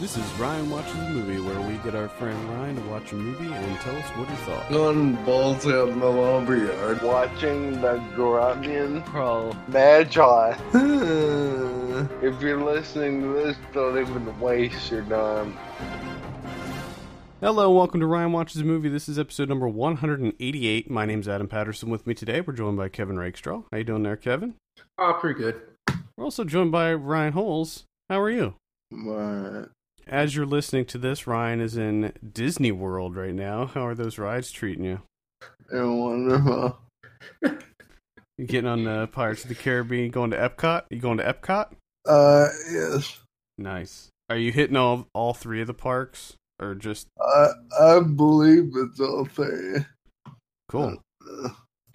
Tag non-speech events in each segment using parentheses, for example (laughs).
This is Ryan Watches a Movie, where we get our friend Ryan to watch a movie and tell us what he thought. On balls out in the lumberyard. watching the Grunion Pro Magi. (laughs) If you're listening to this, don't even waste your time. Hello, and welcome to Ryan Watches a Movie. This is episode number 188. My name's Adam Patterson. With me today, we're joined by Kevin Rakestraw. How you doing there, Kevin? Oh, pretty good. We're also joined by Ryan Holes. How are you? what? As you're listening to this, Ryan is in Disney World right now. How are those rides treating you? They're wonderful. You getting on the Pirates of the Caribbean? Going to Epcot? You going to Epcot? Uh, yes. Nice. Are you hitting all all three of the parks, or just I I believe it's all three. cool? Uh,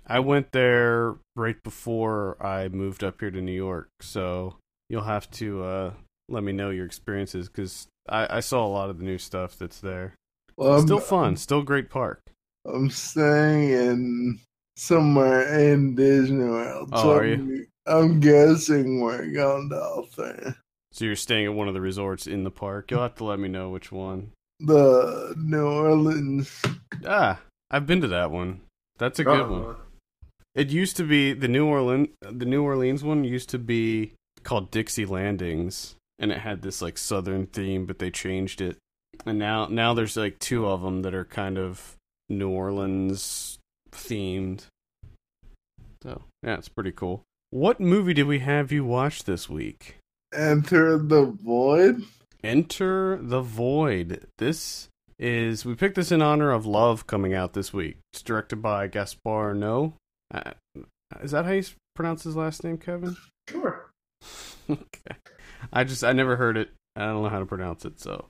I went there right before I moved up here to New York, so you'll have to uh, let me know your experiences because I, I saw a lot of the new stuff that's there. well, I'm, Still fun, still great park. I'm staying in somewhere in Disney World. Oh, so are I'm, I'm guessing we're going to all. So you're staying at one of the resorts in the park. You'll have to let me know which one. The New Orleans. Ah, I've been to that one. That's a good Oh, one. It used to be the New Orleans. The New Orleans one used to be called Dixie Landings, and it had this like Southern theme, but they changed it, and now now there's like two of them that are kind of New Orleans themed. So yeah, it's pretty cool. What movie did we have you watch this week? Enter the Void. Enter the Void. This is we picked this in honor of Love coming out this week. It's directed by Gaspar Noé. Uh, is that how you pronounce his last name, Kevin? Sure. (laughs) okay. I just I never heard it. I don't know how to pronounce it. So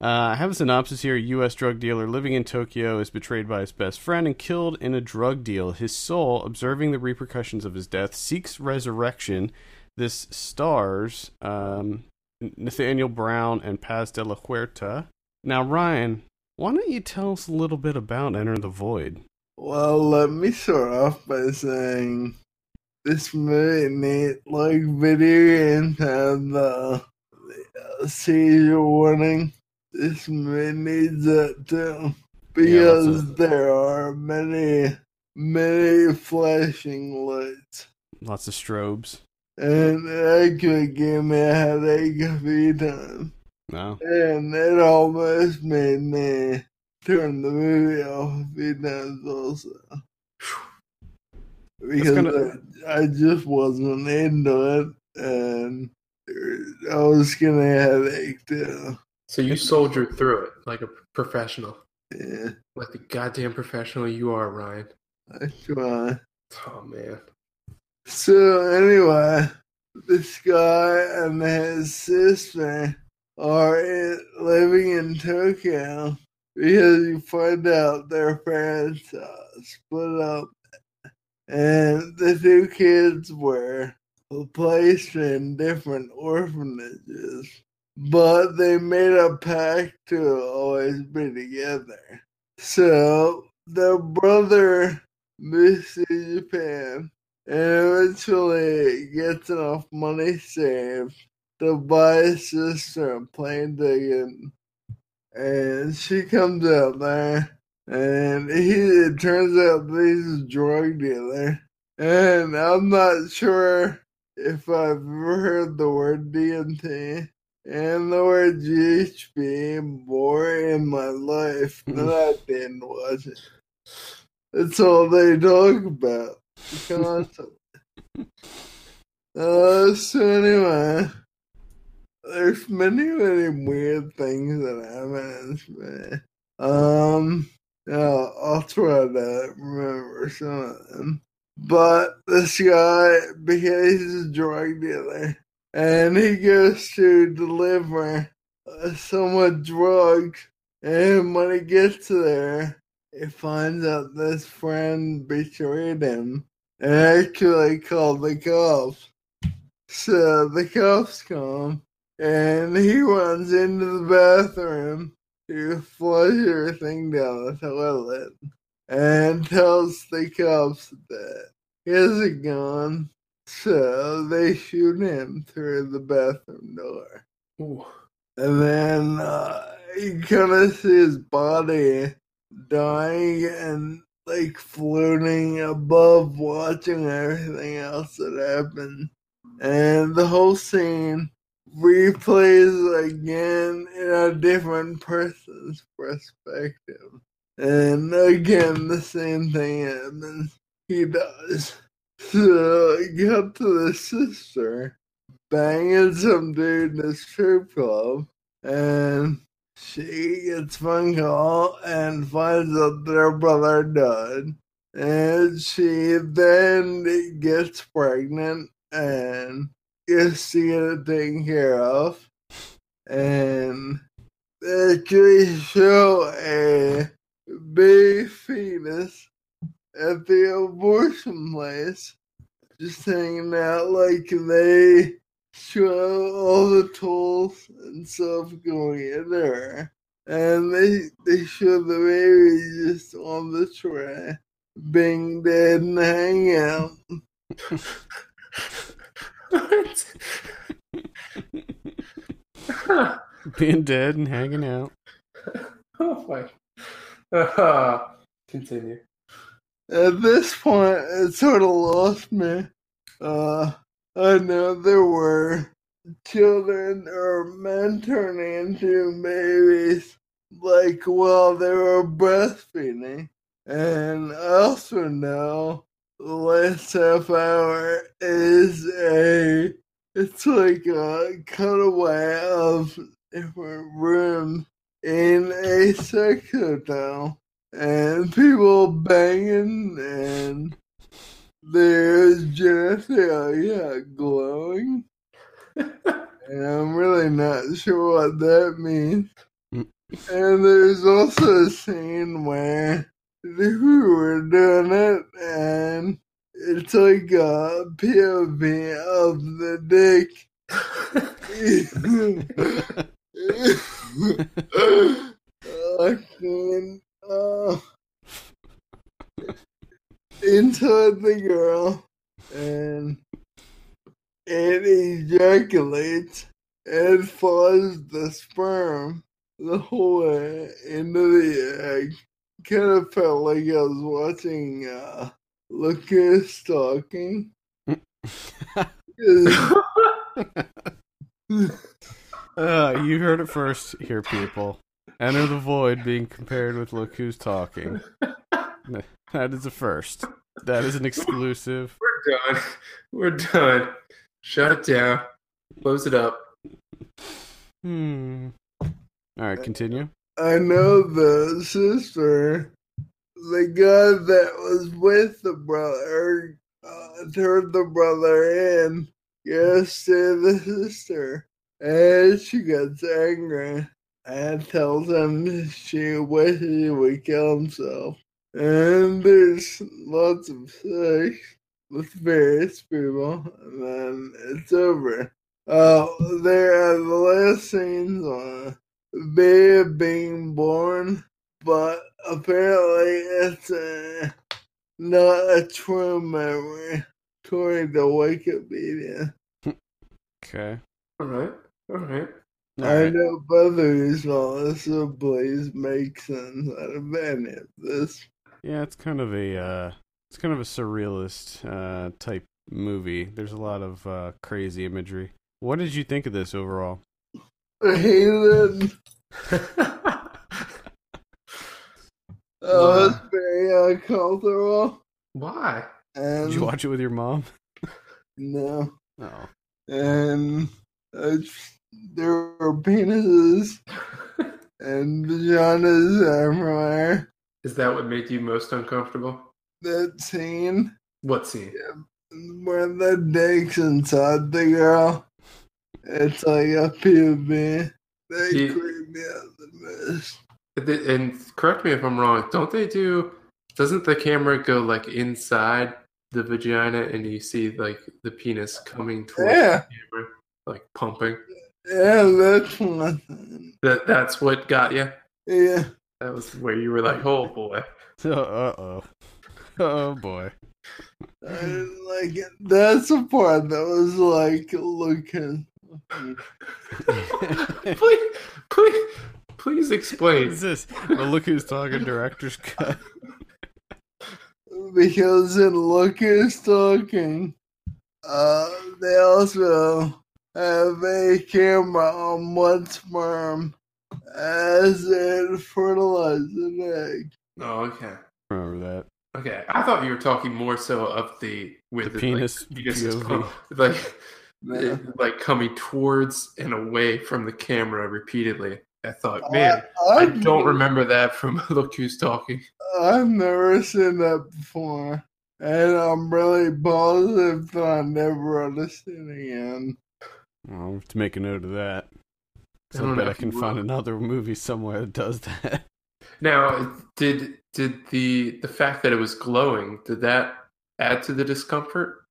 uh, I have a synopsis here. A U.S. drug dealer living in Tokyo is betrayed by his best friend and killed in a drug deal. His soul, observing the repercussions of his death, seeks resurrection. This stars um, Nathaniel Brown and Paz de la Huerta. Now, Ryan, why don't you tell us a little bit about Enter the Void? Well, let me start off by saying this movie need like video games have the, the uh, seizure warning. This movie needs that too because of- there are many, many flashing lights, Lots of strobes. and that could give me a headache a few times. No. And it almost made me turn the movie off a few times also. Because gonna- I, I just wasn't into it and I was gonna headache too. So you soldiered through it like a professional, Yeah, like the goddamn professional you are, Ryan. I try. Oh man. So anyway, this guy and his sister are in, living in Tokyo because you find out their parents uh, split up, and the two kids were placed in different orphanages, but they made a pact to always be together. So the brother moves to Japan and eventually gets enough money saved to buy his sister a plane ticket. And she comes out there, and (laughs) he it turns out he's a drug dealer. And I'm not sure if I've ever heard the word DMT and the word GHB more in my life (laughs) than I did watch it. That's all they talk about constantly. (laughs) uh, so anyway, there's many, many weird things that happen in movie. Um, yeah, I'll try to remember some of them. But this guy, because he's a drug dealer, and he goes to deliver someone drugs, and when he gets there, he finds out this friend betrayed him and actually called the cops. So the cops come and he runs into the bathroom to flush everything down the toilet and tells the cops that he has a gun. So they shoot him through the bathroom door. Ooh. and then uh, you kind of see his body dying and like floating above, watching everything else that happened, and the whole scene replays again in a different person's perspective. And again, the same thing happens. He does. So, you got to the sister banging some dude in a strip club, and she gets phone call and finds out their brother died. And she then gets pregnant and to get it taken care of. And they actually show a big fetus at the abortion place just hanging out like they show all the tools and stuff going in there. And they they show the baby just on the tray, being dead and hanging out. (laughs) Huh. (laughs) Being dead and hanging out. (laughs) oh my. Uh, continue. At this point, it sort of lost me. Uh, I know there were children or men turning into babies, like while they were breastfeeding. And I also know the last half hour is a, it's like uh, a cutaway of different rooms in a sex hotel and people banging and there's genitalia uh, glowing. and I'm really not sure what that means. And there's also a scene where we were doing it and it's like a POV of the dick. I can inside the girl and it ejaculates and follows the sperm the whole way into the egg. Kind of felt like I was watching uh, Look Who's Talking. (laughs) Uh, you heard it first here, people. Enter the void being compared with Look Who's Talking. (laughs) That is a first. That is an exclusive. We're done. We're done. Shut it down. Close it up. Hmm. All right, continue. I know the sister, the guy that was with the brother, uh, turned the brother in, yes, to the sister. And she gets angry and tells him she wishes he would kill himself. And there's lots of sex with various people, and then it's over. Uh, there are the last scenes on babe being born, but apparently it's uh, not a true memory, according to Wikipedia. Okay. All right. All right. All I right. know both of these fellas, so please make sense out of any of this. Yeah, it's kind of a uh, it's kind of a surrealist uh, type movie. There's a lot of uh, crazy imagery. What did you think of this overall? (laughs) I hated (laughs) Oh, it's very uh, uncomfortable. Why? And Did you watch it with your mom? (laughs) no, No. and it's, there were penises (laughs) and vaginas everywhere. Is that what made you most uncomfortable? That scene What scene? where the dick's inside the girl, it's like a POV. They Yeah. creep me out the most. Th- And correct me if I'm wrong. Don't they do? Doesn't the camera go like inside the vagina, and you see like the penis coming towards Yeah, the camera, like pumping? yeah, that's one thing. That that's what got you. Yeah. That was where you were like, oh boy. (laughs) Uh oh. Oh boy. I didn't like it. That's the part that was like looking (laughs) please, please, please explain. Is this the look who's talking director's cut? because in Look Who's Talking, uh, they also have a camera on one sperm as it fertilizes an egg. Oh, okay. Remember that? Okay, I thought you were talking more so of the with The it, penis like, penis POV. com- like No. it- like coming towards and away from the camera repeatedly. I thought, man, I, I I've- don't remember that from (laughs) Look Who's Talking. I've never seen that before, and I'm really positive that I never understand again. I'll have to make a note of that. I So I don't bet I can find will. another movie somewhere that does that. Now, did did the the fact that it was glowing did that add to the discomfort?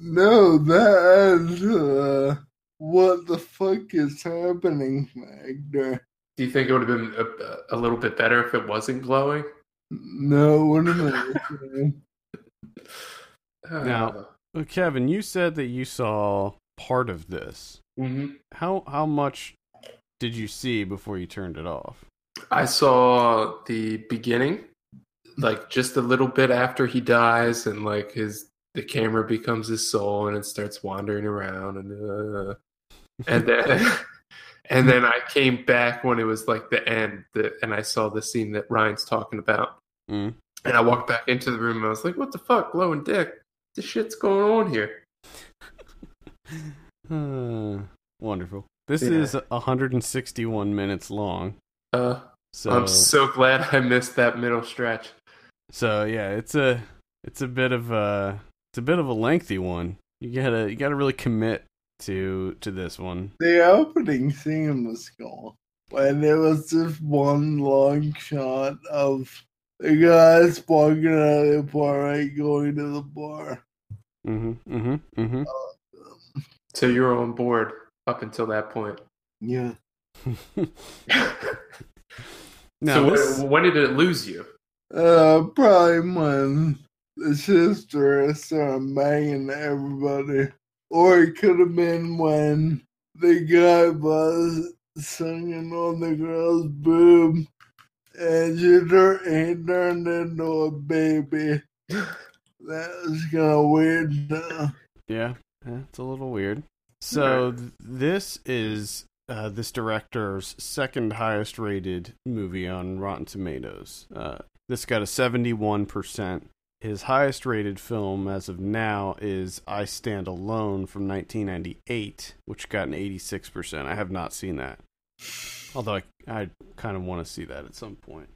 No, that is uh, what the fuck is happening factor. Do you think it would have been a, a little bit better if it wasn't glowing? No, what am I? Now- Kevin, you said that you saw part of this. Mhm. How how much did you see before you turned it off? I saw the beginning, like just a little bit after he dies, and like his the camera becomes his soul, and it starts wandering around, and uh, and then (laughs) and then I came back when it was like the end, the, and I saw the scene that Ryan's talking about, Mm. and I walked back into the room, and I was like, "What the fuck, glowing dick? This shit's going on here." Uh, (laughs) wonderful. This Yeah. is 161 minutes long. Uh, So I'm so glad I missed that middle stretch. so yeah, it's a it's a bit of a it's a bit of a lengthy one. You gotta you gotta really commit to to this one. The opening scene was cool. When it was just one long shot of the guys walking out of the bar, right, going to the bar. Mm-hmm. Mm-hmm. Mm-hmm. So you were on board up until that point. Yeah. (laughs) now so this, when, when did it lose you? Uh, probably when the sister started banging everybody. Or it could have been when the guy was singing on the girl's boob and she tur- he turned into a baby. That was kind of weird. Yeah, yeah, it's a little weird. So th- this is uh, this director's second highest rated movie on Rotten Tomatoes. Uh, this got a 71%. His highest rated film as of now is I Stand Alone from 1998, which got an 86%. I have not seen that. Although I, I kind of want to see that at some point.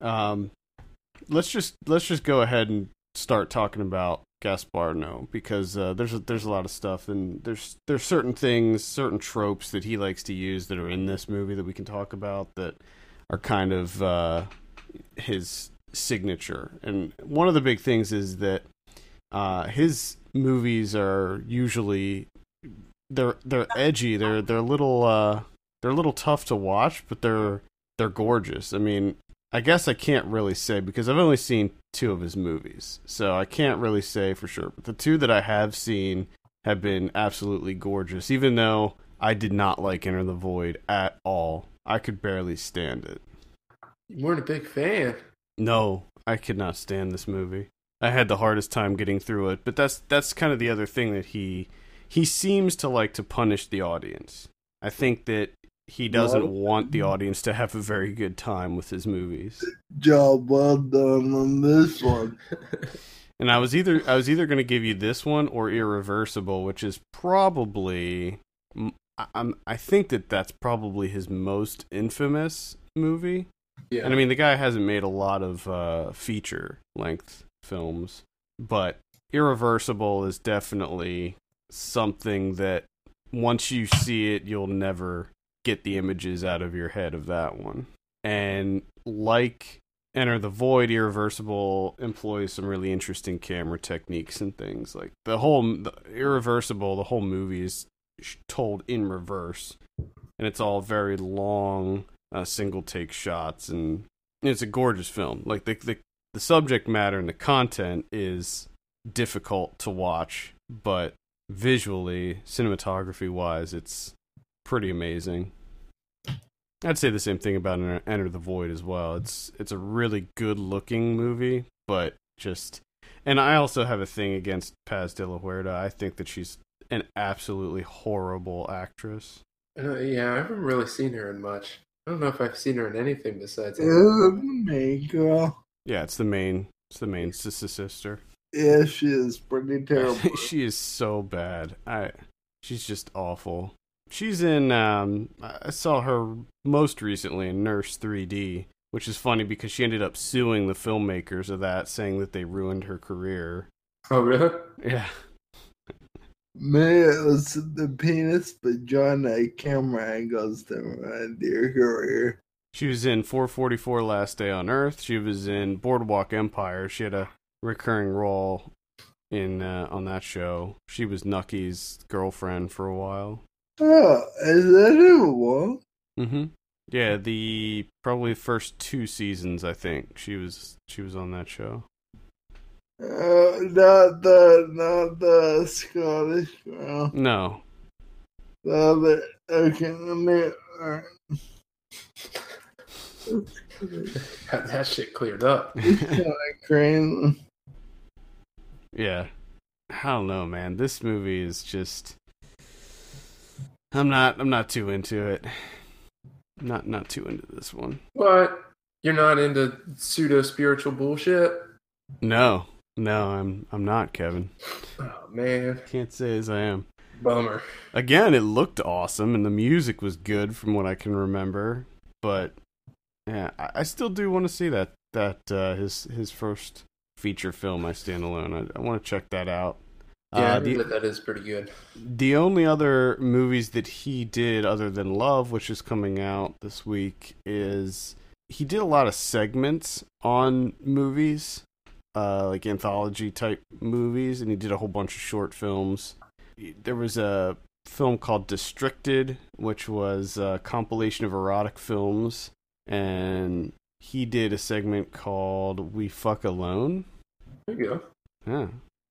Um, let's just let's just go ahead and start talking about Gaspar Noé because uh, there's a, there's a lot of stuff and there's there's certain things, certain tropes that he likes to use that are in this movie that we can talk about that are kind of uh, his signature. And one of the big things is that uh, his movies are usually they're they're edgy. They're they're little uh, they're a little tough to watch, but they're they're gorgeous. I mean, I guess I can't really say because I've only seen two of his movies, so I can't really say for sure. But the two that I have seen have been absolutely gorgeous, even though I did not like Enter the Void at all. I could barely stand it. You weren't a big fan. No, I could not stand this movie. I had the hardest time getting through it, but that's that's kind of the other thing that he he seems to like to punish the audience. I think that he doesn't No. want the audience to have a very good time with his movies. Job well done on this one. (laughs) And I was either I was either going to give you this one or Irreversible, which is probably I'm I think that that's probably his most infamous movie. Yeah. And I mean, the guy hasn't made a lot of uh, feature length films, but Irreversible is definitely something that once you see it, you'll never get the images out of your head of that one. And like Enter the Void, Irreversible employs some really interesting camera techniques and things. Like the whole the Irreversible, the whole movie is told in reverse, and it's all very long uh, single take shots, and it's a gorgeous film. Like the, the the subject matter and the content is difficult to watch, but visually, cinematography wise, it's pretty amazing. I'd say the same thing about Enter- the Void as well. It's it's a really good looking movie, but just and I also have a thing against Paz de la Huerta. I think that she's an absolutely horrible actress. Uh, yeah, I haven't really seen her in much. I don't know if I've seen her in anything besides. Yeah, the main girl. Yeah, it's the main it's the main sister sister. Yeah, she is pretty (laughs) terrible. she is so bad. I she's just awful. She's in um I saw her most recently in Nurse 3D, which is funny because she ended up suing the filmmakers of that saying that they ruined her career. Oh, really? Yeah. Maybe it was the penis vagina camera angles that ruined your career. She was in 444 Last Day on Earth. She was in Boardwalk Empire. She had a recurring role in uh, on that show. She was Nucky's girlfriend for a while. Oh, is that who it was? Mm-hmm. Yeah, the probably first two seasons. I think she was she was on that show. Uh, not the not the Scottish girl. No, The other. Okay, let me. Alright. Had that shit cleared up. (laughs) It's crazy. yeah, I don't know, man. This movie is just. I'm not. I'm not too into it. Not not too into this one. What? You're not into pseudo spiritual bullshit? No, no, I'm. I'm not, Kevin. Oh man, Can't say as I am. bummer. Again, it looked awesome and the music was good from what I can remember. But yeah, I, I still do want to see that that uh, his his first feature film, I Stand Alone. I, I want to check that out. Yeah, Uh, the, that is pretty good. the only other movies that he did other than Love, which is coming out this week, is he did a lot of segments on movies, uh, like anthology type movies, and he did a whole bunch of short films. There was a film called Destricted, which was a compilation of erotic films, and he did a segment called We Fuck Alone. There you go. Yeah.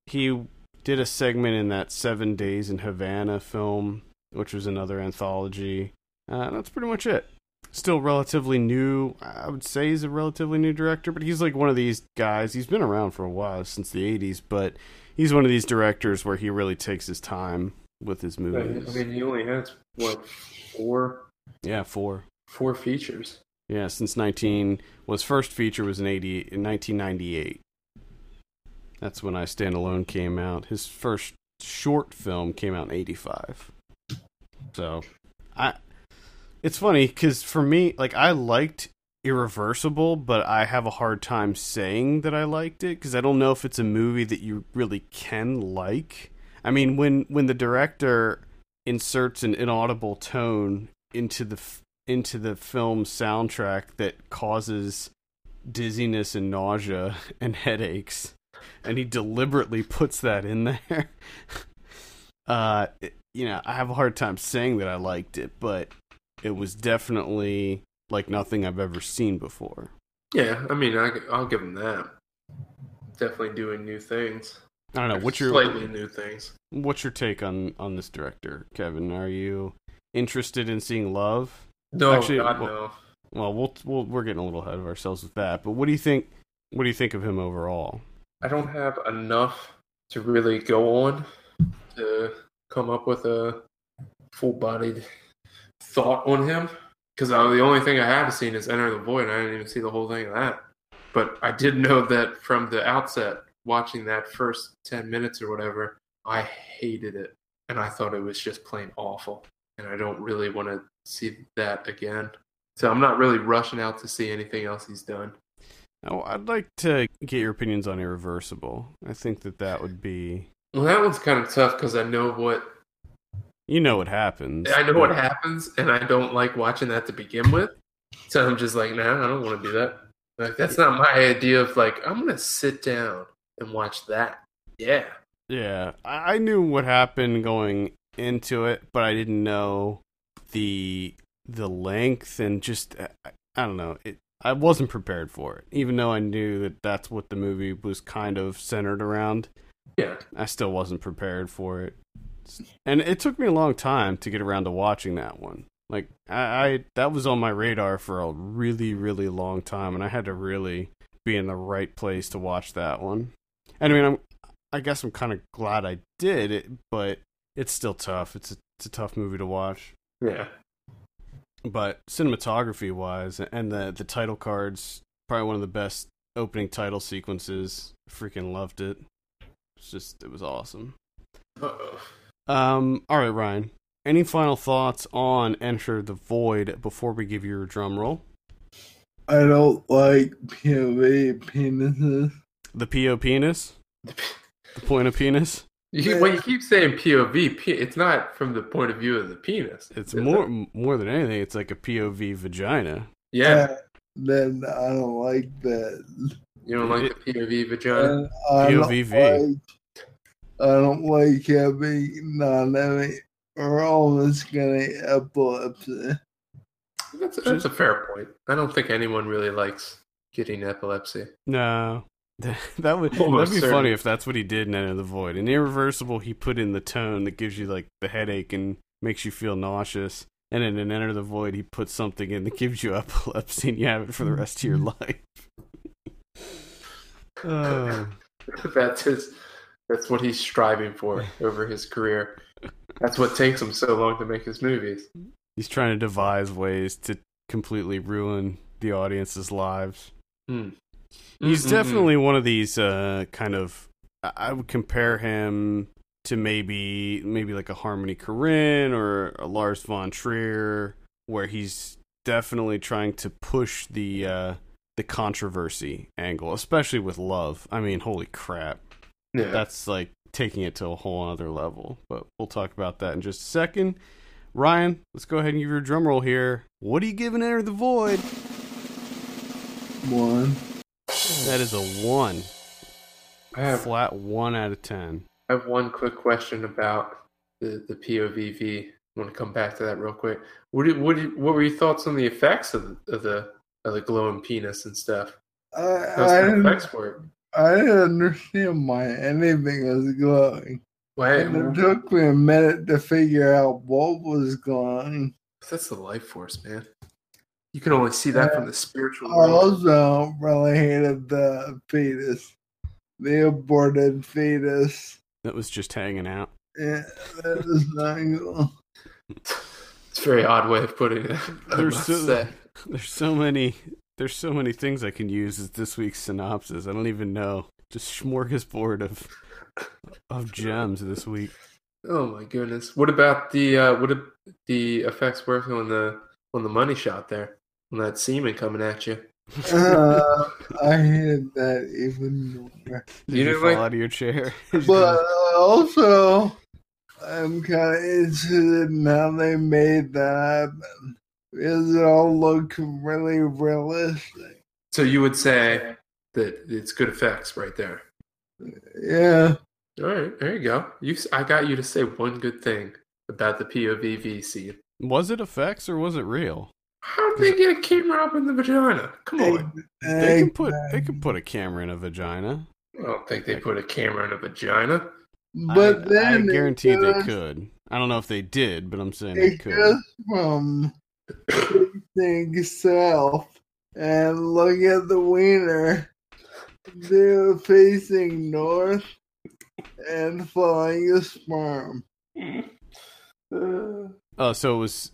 He did a segment in that Seven Days in Havana film, which was another anthology. Uh, that's pretty much it. Still relatively new. I would say he's a relatively new director, but he's like one of these guys. He's been around for a while, since the 80s, but he's one of these directors where he really takes his time with his movies. I mean, he only has what four yeah, four. four features. Yeah, since 19 was first feature was in 80 in 1998. That's when I Stand Alone came out. His first short film came out in 85. So, I it's funny cuz for me like I liked Irreversible, but I have a hard time saying that I liked it cuz I don't know if it's a movie that you really can like. I mean, when when the director inserts an inaudible tone into the into the film soundtrack that causes dizziness and nausea (laughs) and headaches and he deliberately puts that in there (laughs) uh it- you know i have a hard time saying that i liked it but it was definitely like nothing i've ever seen before Yeah, I mean, I, I'll give him that. Definitely doing new things. i don't know what's your slightly new things? what's your take on on this director kevin are you interested in seeing love No, Actually, God, well- no. well we'll, we'll we're getting a little ahead of ourselves with that but what do you think what do you think of him overall I don't have enough to really go on to come up with a full-bodied thought on him because the only thing I have seen is Enter the Void. I didn't even see the whole thing of that, but I did know that from the outset, watching that first ten minutes or whatever, I hated it, and I thought it was just plain awful, and I don't really want to see that again. So I'm not really rushing out to see anything else he's done. Oh, I'd like to get your opinions on Irreversible. I think that that would be. Well, that one's kind of tough because I know what You know what happens. I know what happens, and I don't like watching that to begin with. So I'm just like, nah, I don't want to do that. Like that's not my idea of like I'm gonna sit down and watch that. Yeah, Yeah, I I knew what happened going into it, but I didn't know the the length and just I, I don't know. It I wasn't prepared for it, even though I knew that that's what the movie was kind of centered around. yeah. I still wasn't prepared for it. And it took me a long time to get around to watching that one. Like I, I that was on my radar for a really really long time, and I had to really be in the right place to watch that one. And I mean, I'm I guess I'm kind of glad I did it, but it's still tough. It's a, it's a tough movie to watch. Yeah. But cinematography wise, and the the title cards, probably one of the best opening title sequences. Freaking loved it. It's just it was awesome. Uh-oh. Um, all right, Ryan. Any final thoughts on Enter the Void before we give you your drum roll? I don't like POV penises. The PO penis? The point of penis? You, well, you keep saying POV. P- It's not from the point of view of the penis. It's more it? more than anything, it's like a POV vagina. Yeah. Uh, Then I don't like that. You don't like the POV vagina? And I POVV. like- I don't like having non having or almost getting epilepsy. That's, that's a fair point. I don't think anyone really likes getting epilepsy. No. (laughs) that would Almost that'd be certain. funny if that's what he did in Enter the Void. In Irreversible, he put in the tone that gives you like the headache and makes you feel nauseous. And then in Enter the Void, he puts something in that gives you (laughs) epilepsy and you have it for the rest of your (laughs) life. Oh. that's his. That's what he's striving for (laughs) over his career. That's what takes him so long to make his movies. He's trying to devise ways to completely ruin the audience's lives. Hmm. He's Mm-mm-mm. definitely one of these uh, kind of. I I would compare him to maybe maybe like a Harmony Korine or a Lars von Trier, where he's definitely trying to push the uh, the controversy angle, especially with love. I mean, holy crap, yeah. that's like taking it to a whole other level. But we'll talk about that in just a second. Ryan, let's go ahead and give your drum roll here. What are you giving Enter the Void? One. That is a one. I have Flat one out of ten. I have one quick question about the the POVV. I want to come back to that real quick. What did, what did, what were your thoughts on the effects of the of the, of the glowing penis and stuff? Uh, I, How's the didn't, effects work? I didn't understand why anything was glowing. Why, And it took me a minute to figure out what was glowing. that's the life force, man. You can only see that uh, from the spiritual I world. also really hated the fetus, the aborted fetus. That was just hanging out. Yeah, that is not cool. (laughs) It's a very odd way of putting it. There's so, say. (laughs) there's so many there's so many things I can use as this week's synopsis. I don't even know. Just smorgasbord of of (laughs) gems this week. Oh my goodness! What about the uh, what did the effects working on the on the money shot there? On that semen coming at you? Uh, I (laughs) hated that even more. Did You you, didn't fall like- out of your chair? (laughs) But uh, also, I'm kind of interested in how they made that happen. Because it all looked really realistic. So you would say that it's good effects right there. Yeah. All right, there you go. You, s- I got you to say one good thing about the POVV scene. was it effects or was it real? How did they get a camera up in the vagina? Come on. They can put they can put a camera in a vagina. I don't think they put a camera in a vagina. But I, then I guarantee it they goes- could. I don't know if they did, but I'm saying they could. goes from um, facing south and look at the wiener to facing north and flying a sperm. Uh, Oh, so it was.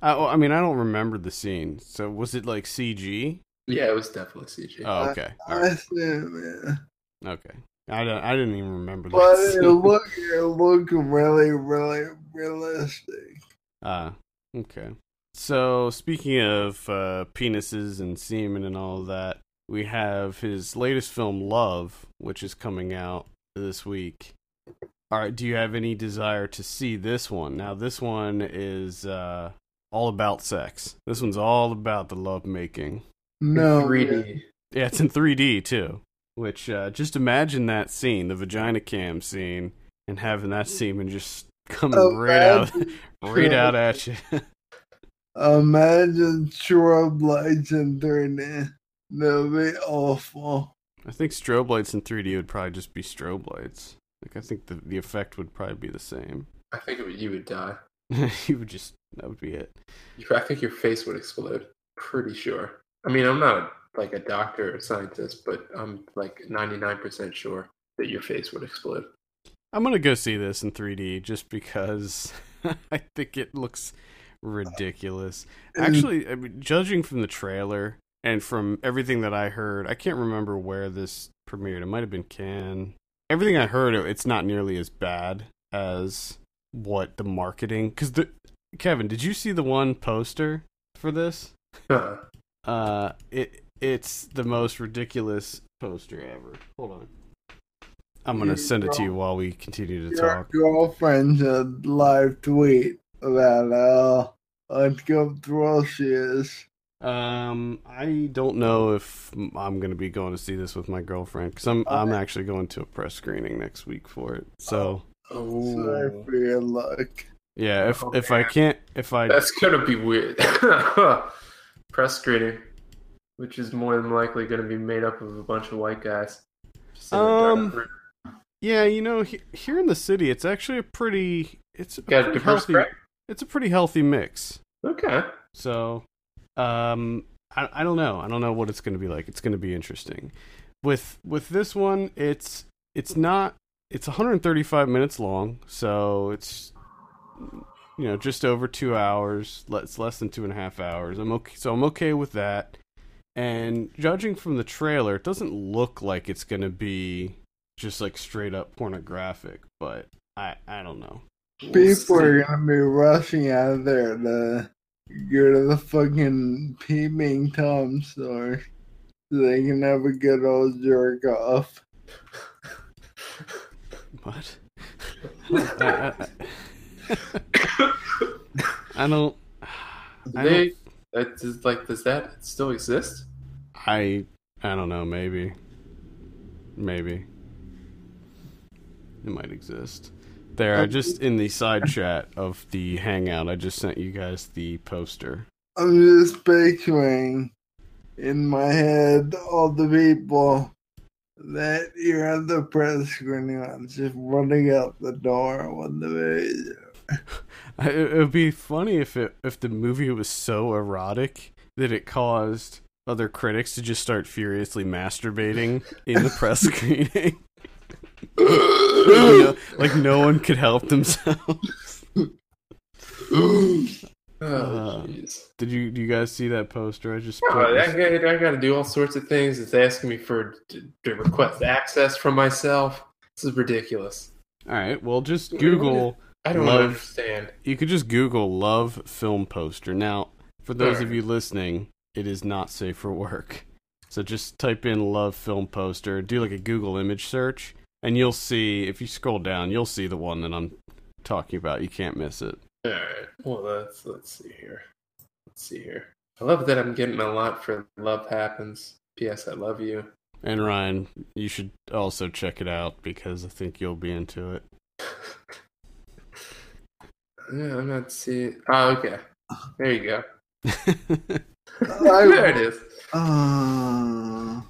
I, I mean, I don't remember the scene. So was it like CG? Yeah, it was definitely CG. Oh, okay. All I right. assume, yeah. Okay. I don't. I didn't even remember that. But it scene. looked, it looked really, really realistic. (laughs) Ah, okay. So speaking of uh, penises and semen and all that, we have his latest film, Love, which is coming out this week. All right. Do you have any desire to see this one? Now, this one is uh, all about sex. This one's all about the love making. No, 3D. Yeah, it's in 3D too. Which uh, just imagine that scene, the vagina cam scene, and having that semen just coming Oh, right out, man. (laughs) right out at you. (laughs) Imagine strobe lights in 3D. That would be awful. I think strobe lights in 3D would probably just be strobe lights. Like I think the the effect would probably be the same. (laughs) I think it would, you would die. you would just that would be it. You- I think your face would explode. Pretty sure. I mean, I'm not like a doctor or scientist, but I'm like 99% sure that your face would explode. I'm gonna go see this in 3D just because (laughs) I think it looks ridiculous. Actually, I mean, judging from the trailer and from everything that I heard, I can't remember where this premiered. It might have been Cannes. Everything I heard, it's not nearly as bad as what the marketing. Because the Kevin, did you see the one poster for this? Huh. Uh, it it's the most ridiculous poster ever. Hold on. I'm gonna send it to you while we continue to Your talk. girlfriend should live tweet about how uncomfortable she is. Um, I don't know if I'm gonna be going to see this with my girlfriend because I'm I'm actually going to a press screening next week for it. So Oh, Sorry for your luck. yeah, if Oh, if I can't if I that's gonna be weird. (laughs) Press screening, which is more than likely gonna be made up of a bunch of white guys. Just in a dark Um, yeah, you know he, here in the city, it's actually a pretty it's a got a pretty healthy crowd. It's a pretty healthy mix. Okay. So, um, I I don't know. I don't know what it's going to be like. It's going to be interesting. With with this one, it's it's not. It's 135 minutes long, so it's you know just over two hours. It's less than two and a half hours. I'm okay. So I'm okay with that. And judging from the trailer, it doesn't look like it's going to be just like straight up pornographic. But I I don't know. People are gonna be rushing out of there to go to the fucking peeping Tom store so they can have a good old jerk off. What? I, I, I don't. I they that like does that still exist? I I don't know. Maybe. Maybe. It might exist. There, I just in the side chat of the hangout, I just sent you guys the poster. I'm just picturing in my head all the people that you're at the press screening on just running out the door when the video. (laughs) It would be funny if it if the movie was so erotic that it caused other critics to just start furiously masturbating in the press (laughs) screening. Know, like no one could help themselves. (laughs) Oh, Uh. Did you do you guys see that poster? I just Oh, I, got, I got to do all sorts of things. It's asking me for to, to request access from myself. This is ridiculous. All right, well just Google I don't Love- understand. you could just Google love film poster. Now, for those of you listening, it is not safe for work. So just type in love film poster, do like a Google image search, and you'll see if you scroll down, you'll see the one that I'm talking about. You can't miss it. All right. Well, let's let's see here. Let's see here. I love that I'm getting a lot for Love Happens. P.S. I love you. And Ryan, you should also check it out because I think you'll be into it. (laughs) Yeah, I'm not seeing. Oh, okay. There you go. (laughs) there it is. uh,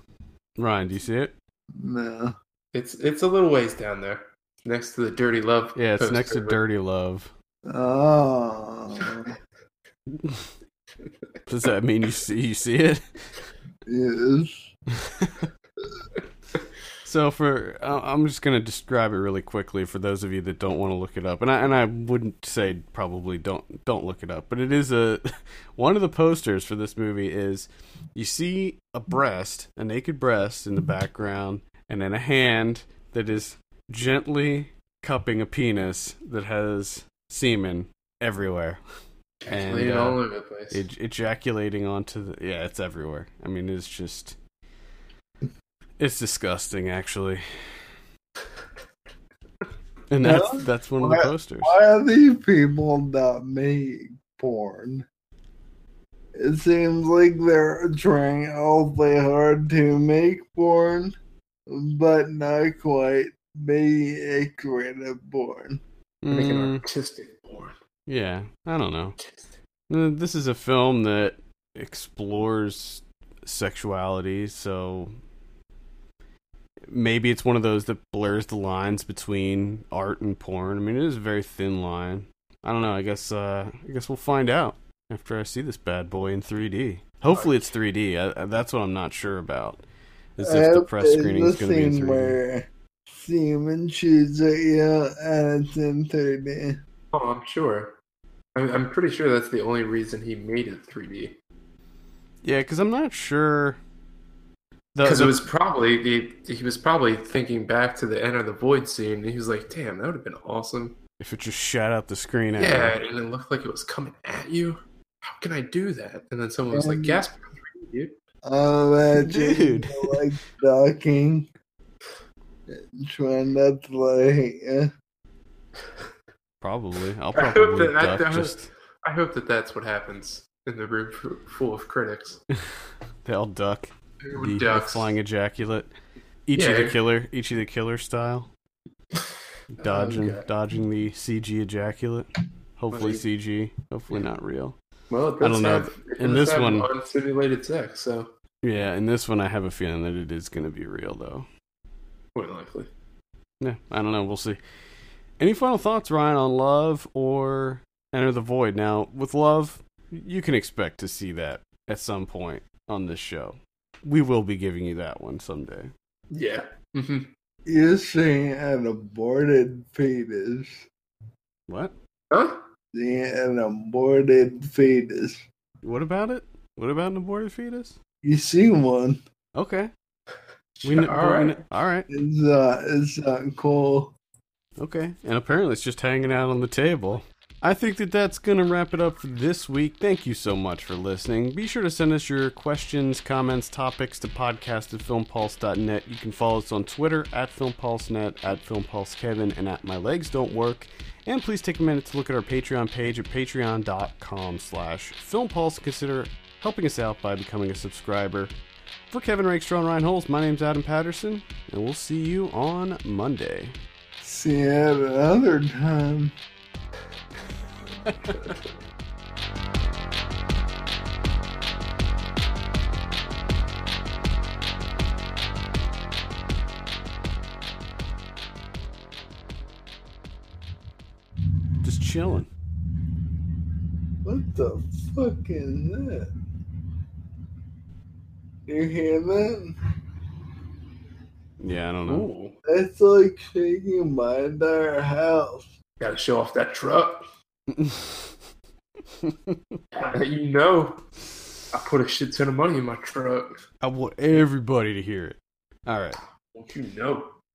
Ryan, do you see it? no. It's it's a little ways down there, next to the Dirty Love. Yeah, it's next to Dirty Love. Oh, Does that mean you see you see it? yes. (laughs) So for I'm just gonna describe it really quickly for those of you that don't want to look it up, and I and I wouldn't say probably don't don't look it up, but it is a (laughs) one of the posters for this movie is you see a breast, a naked breast in the background, and then a hand that is gently cupping a penis that has semen everywhere, and uh, all over the place. ej- ejaculating onto the yeah, it's everywhere. I mean, it's just it's disgusting, actually. And that's Well, that's one of the posters. Why are these people not making porn? It seems like they're trying awfully hard to make porn, but not quite making a creative porn. Like an artistic porn. yeah, I don't know. Artistic. Uh, This is a film that explores sexuality, so maybe it's one of those that blurs the lines between art and porn. I mean, it is a very thin line. I don't know. I guess uh, I guess we'll find out after I see this bad boy in 3D. Hopefully, it's 3D. I, I, that's what I'm not sure about. Is if the press screening is the going to be in scene 3D. where Seaman shoots at you and it's in 3D. Oh, I'm sure. I'm, I'm pretty sure that's the only reason he made it 3D. Yeah, because I'm not sure. Because it was probably he, he was probably thinking back to the Enter the Void scene, and he was like, "Damn, that would have been awesome." if it just shot out the screen. At Yeah, me. and it looked like it was coming at you. How can I do that? And then someone was like, Um, "Gasp, 3D, dude." I'm imagine (laughs) Dude. like ducking, trying not to let hit you. Probably. I'll I hope probably that- I- duck I- just. I hope that that's what happens in the room full of critics. (laughs) They all duck. The, the Ducks. flying ejaculate. Ichi Yeah. the killer. Ichi the killer style. (laughs) Oh, dodging, Oh, God. dodging the CG ejaculate. Hopefully Well, CG. Hopefully not real. Well, it I don't know. Have, it In this one- unsimulated sex, so Yeah, in this one, I have a feeling that it is going to be real, though. more likely. Yeah, I don't know. We'll see. Any final thoughts, Ryan, on Love or Enter the Void? Now, with Love, you can expect to see that at some point on this show. We will be giving you that one someday. Yeah. hmm You're seeing an aborted fetus. What? Huh? Seeing an aborted fetus. What about it? What about an aborted fetus? You see one. Okay. (laughs) We kn- All but we right. kn- all right. It's not, it's not cool. Okay. And apparently it's just hanging out on the table. I think that that's going to wrap it up for this week. Thank you so much for listening. Be sure to send us your questions, comments, topics to podcast at filmpulse.net. You can follow us on Twitter at filmpulsenet, at filmpulsekevin, and at my legs don't work. And please take a minute to look at our Patreon page at patreon.com slash filmpulse. Consider helping us out by becoming a subscriber. For Kevin Rakestraw and Ryan Holes, my name's Adam Patterson, and we'll see you on Monday. See you at another time. (laughs) Just chilling. What the fuck is that? You hear that? Yeah, I don't know. Ooh. That's like shaking my entire house. Gotta show off that truck. You know. I put a shit ton of money in my truck. I want everybody to hear it. All right. Won't you know?